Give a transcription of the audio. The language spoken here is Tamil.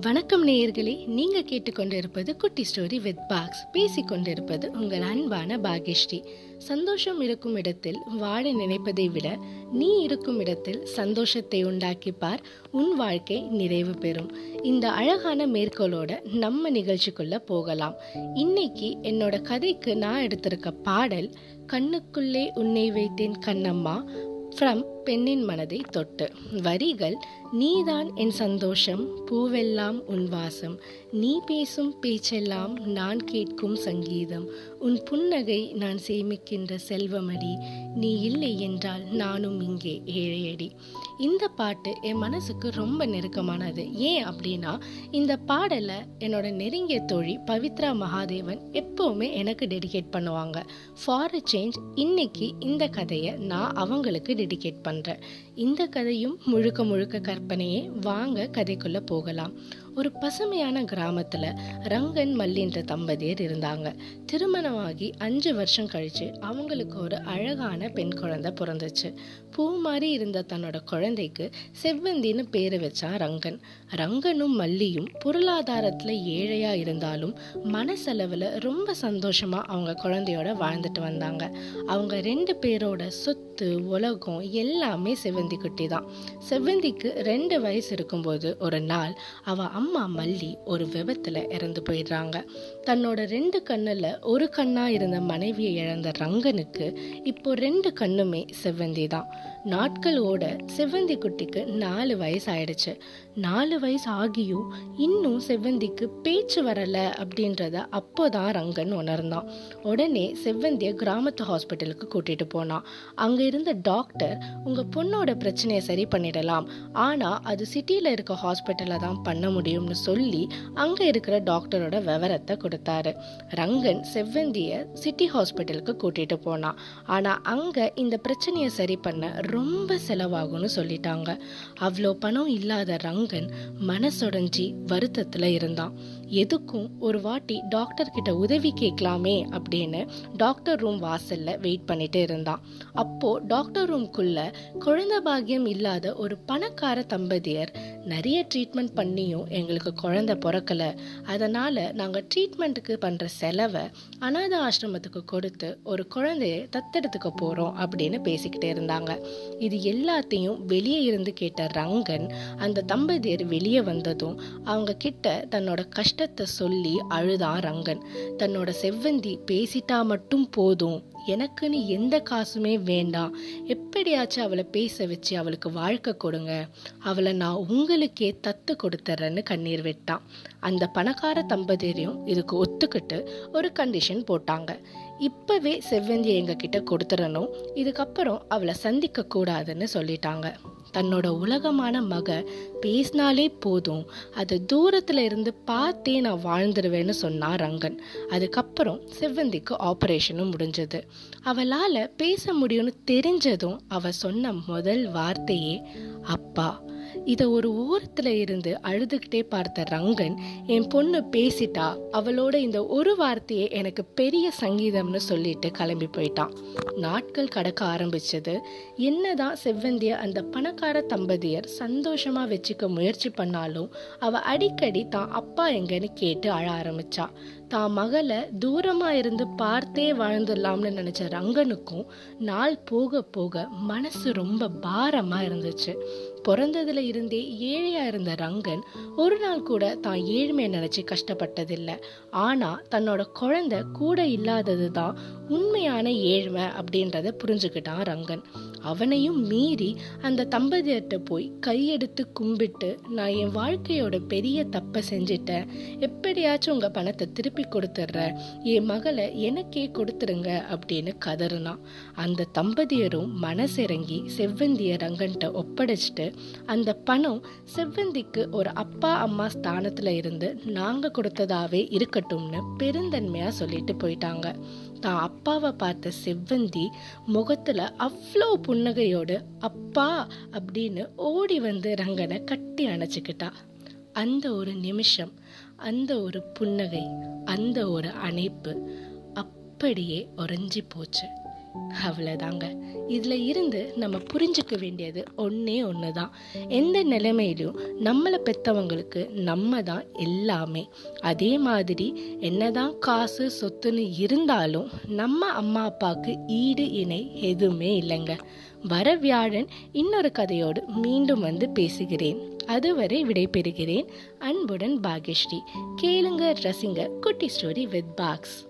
வணக்கம் நேயர்களே நீங்க கேட்டுக்கொண்டிருப்பது குட்டி ஸ்டோரி வித் பாக்ஸ். பேசிக்கொண்டிருப்பது உங்கள் அன்பான பாகியஸ்ரீ சந்தோஷம் இருக்கும் இடத்தில் வாழ நினைப்பதை விட நீ இருக்கும் இடத்தில் சந்தோஷத்தை உண்டாக்கி பார். உன் வாழ்க்கை நிறைவு பெறும். இந்த அழகான மேற்கோளோட நம்ம நிகழ்ச்சிக்குள்ள போகலாம். இன்னைக்கு என்னோட கதைக்கு நான் எடுத்திருக்க பாடல் கண்ணுக்குள்ளே உன்னை வைத்தேன் கண்ணம்மா ஃப்ரம் பெண்ணின் மனதை தொட்டு. வரிகள் நீதான் என் சந்தோஷம் பூவெல்லாம் உன் வாசம் நீ பேசும் பேச்செல்லாம் நான் கேட்கும் சங்கீதம் உன் புன்னகை நான் சேமிக்கின்ற செல்வமடி நீ இல்லை என்றால் நானும் இங்கே ஏழையடி. இந்த பாட்டு என் மனசுக்கு ரொம்ப நெருக்கமானது. ஏன் அப்படின்னா இந்த பாடலை என்னோட நெருங்கிய தோழி பவித்ரா மகாதேவன் எப்போவுமே எனக்கு டெடிகேட் பண்ணுவாங்க. ஃபார் அ சேஞ்ச் இன்னைக்கு இந்த கதையை நான் அவங்களுக்கு டெடிகேட் பண்ணுறேன் இந்த கதையும் முழுக்க முழுக்க கற்பனையே வாங்க கதைக்குள்ளே போகலாம். ஒரு பசுமையான கிராமத்தில் ரங்கன் மல்லின்ற தம்பதியர் இருந்தாங்க. திருமணமாகி அஞ்சு வருஷம் கழித்து அவங்களுக்கு ஒரு அழகான பெண் குழந்தை பிறந்துச்சு. பூ மாதிரி இருந்த தன்னோட குழந்தைக்கு செவ்வந்தின்னு பேர் வச்சான் ரங்கன். ரங்கனும் மல்லியும் பொருளாதாரத்தில் ஏழையாக இருந்தாலும் மனசளவில் ரொம்ப சந்தோஷமாக அவங்க குழந்தையோட வாழ்ந்துட்டு வந்தாங்க. அவங்க ரெண்டு பேரோட சொத்து உலகம் எல்லாமே செவ்வந்தி குட்டி தான். செவ்வந்திக்கு ரெண்டு வயசு இருக்கும்போது ஒரு நாள் அவ அம்மா மல்லி ஒரு விபத்துல இறந்து போயிடுறாங்க. தன்னோட ரெண்டு கண்ணுல ஒரு கண்ணா இருந்த மனைவியை இழந்த ரங்கனுக்கு இப்போ ரெண்டு கண்ணுமே செவ்வந்தி தான். நாட்கள் ஓட செவ்வந்தி குட்டிக்கு நாலு வயசு ஆயிடுச்சு. நாலு வயசு ஆகியும் இன்னும் செவ்வந்திக்கு பேச்சு வரல அப்படின்றத அப்போதான் ரங்கன் உணர்ந்தான். உடனே செவ்வந்திய கிராமத்து ஹாஸ்பிட்டலுக்கு கூட்டிட்டு போனான். அங்க இருந்த டாக்டர் டாக்டர் உங்கள் பொண்ணோட பிரச்சனையை சரி பண்ணிடலாம். ஆனால் அது சிட்டியில் இருக்க ஹாஸ்பிட்டலில் தான் பண்ண முடியும்னு சொல்லி அங்கே இருக்கிற டாக்டரோட விவரத்தை கொடுத்தாரு. ரங்கன் செவ்வந்தியை சிட்டி ஹாஸ்பிட்டலுக்கு கூட்டிகிட்டு போனான் ஆனால் அங்கே இந்த பிரச்சனையை சரி பண்ண ரொம்ப செலவாகும்னு சொல்லிட்டாங்க. அவ்வளோ பணம் இல்லாத ரங்கன் மனசுடைஞ்சி வருத்தத்தில் இருந்தான். எதுக்கும் ஒரு வாட்டி டாக்டர் கிட்ட உதவி கேட்கலாமே அப்படின்னு டாக்டர் ரூம் வாசல்ல வெயிட் பண்ணிட்டு இருந்தான். அப்போ டாக்டர் ரூம்குள்ள குழந்தை பாக்கியம் இல்லாத ஒரு பணக்கார தம்பதியர் நிறைய ட்ரீட்மெண்ட் பண்ணியும் எங்களுக்கு குழந்த பிறக்கல. அதனால் நாங்கள் ட்ரீட்மெண்ட்டுக்கு பண்ணுற செலவை அனாத ஆசிரமத்துக்கு கொடுத்து ஒரு குழந்தைய தத்தெடுத்துக்க போகிறோம் அப்படின்னு பேசிக்கிட்டே இருந்தாங்க. இது எல்லாத்தையும் வெளியே இருந்து கேட்ட ரங்கன் அந்த தம்பதியர் வெளியே வந்ததும் அவங்க கிட்ட தன்னோட கஷ்டத்தை சொல்லி அழுதான் ரங்கன். தன்னோட செவ்வந்தி பேசிட்டா மட்டும் போதும் எனக்குன்னு எந்த காசுமே வேண்டாம். எப்படியாச்சும் அவளை பேச வச்சு அவளுக்கு வாழ்க்கை கொடுங்க. அவளை நான் உங்களுக்கே தத்து கொடுத்துறேன்னு கண்ணீர் விட்டான். அந்த பணக்கார தம்பதியரையும் இதுக்கு ஒத்துக்கிட்டு ஒரு கண்டிஷன் போட்டாங்க. இப்பவே செவ்வந்தியை எங்ககிட்ட கொடுத்துடணும். இதுக்கப்புறம் அவளை சந்திக்க கூடாதுன்னு சொல்லிட்டாங்க. தன்னோட உலகமான மக பேசினாலே போதும். அது தூரத்துல இருந்து பார்த்தே நான் வாழ்ந்துருவேன்னு சொன்னா ரங்கன். அதுக்கப்புறம் செவ்வந்திக்கு ஆபரேஷனும் முடிஞ்சது. அவளால பேச முடியும்னு தெரிஞ்சதும் அவ சொன்ன முதல் வார்த்தையே அப்பா. இதை ஒரு ஓரத்தில் இருந்து அழுதுகிட்டே பார்த்த ரங்கன் என் பொண்ணு பேசிட்டா அவளோட இந்த ஒரு வார்த்தையே எனக்கு பெரிய சங்கீதம்னு சொல்லிட்டு கிளம்பி போயிட்டான். நாட்கள் கடக்க ஆரம்பிச்சது. என்னதான் செவ்வந்திய அந்த பணக்கார தம்பதியர் சந்தோஷமா வச்சுக்க முயற்சி பண்ணாலும் அவ அடிக்கடி தான் அப்பா எங்கன்னு கேட்டு அழ ஆரம்பிச்சா. தான் மகளை தூரமாக இருந்து பார்த்தே வாழ்ந்துடலாம்னு நினச்ச ரங்கனுக்கும் நாள் போக போக மனசு ரொம்ப பாரமாக இருந்துச்சு. பிறந்ததுல இருந்தே ஏழையா இருந்த ரங்கன் ஒரு நாள் கூட தான் ஏழ்மையை நினைச்சு கஷ்டப்பட்டதில்லை. ஆனா தன்னோட குழந்தை கூட இல்லாதது தான் உண்மையான ஏழ்மை அப்படின்றத புரிஞ்சுக்கிட்டான் ரங்கன். அவனையும் மீறி அந்த தம்பதியர்கிட்ட போய் கையெடுத்து கும்பிட்டு நான் என் வாழ்க்கையோட பெரிய தப்பை செஞ்சிட்டேன். எப்படியாச்சும் உங்கள் பணத்தை திருப்பி கொடுத்துட்றேன். என் மகளை எனக்கே கொடுத்துருங்க அப்படின்னு கதறினான். அந்த தம்பதியரும் மனசிறங்கி செவ்வந்திய ரங்கன்ட்ட ஒப்படைச்சிட்டு அந்த பணம் செவ்வந்திக்கு ஒரு அப்பா அம்மா ஸ்தானத்தில் இருந்து நாங்கள் கொடுத்ததாவே இருக்கட்டும்னு பெருந்தன்மையாக சொல்லிட்டு போயிட்டாங்க. தான் அப்பாவை பார்த்த செவ்வந்தி முகத்துல அவ்வளோ புன்னகையோடு அப்பா அப்படின்னு ஓடி வந்து ரங்கனை கட்டி அணைச்சிக்கிட்டா. அந்த ஒரு நிமிஷம் அந்த ஒரு புன்னகை அந்த ஒரு அணைப்பு அப்படியே உறைஞ்சி போச்சு. அவ்வளோதாங்க இதில் இருந்து நம்ம புரிஞ்சுக்க வேண்டியது ஒன்றே ஒன்று தான் எந்த நிலைமையிலும் நம்மளை பெற்றவங்களுக்கு நம்ம தான் எல்லாமே. அதே மாதிரி என்னதான் காசு சொத்துன்னு இருந்தாலும் நம்ம அம்மா அப்பாவுக்கு ஈடு இணை எதுவுமே இல்லைங்க. வர வியாழன் இன்னொரு கதையோடு மீண்டும் வந்து பேசுகிறேன். அதுவரை விடைபெறுகிறேன். அன்புடன் பாகியஸ்ரீ. கேளுங்க ரசிங்க. குட்டி ஸ்டோரி வித் பாக்ஸ்.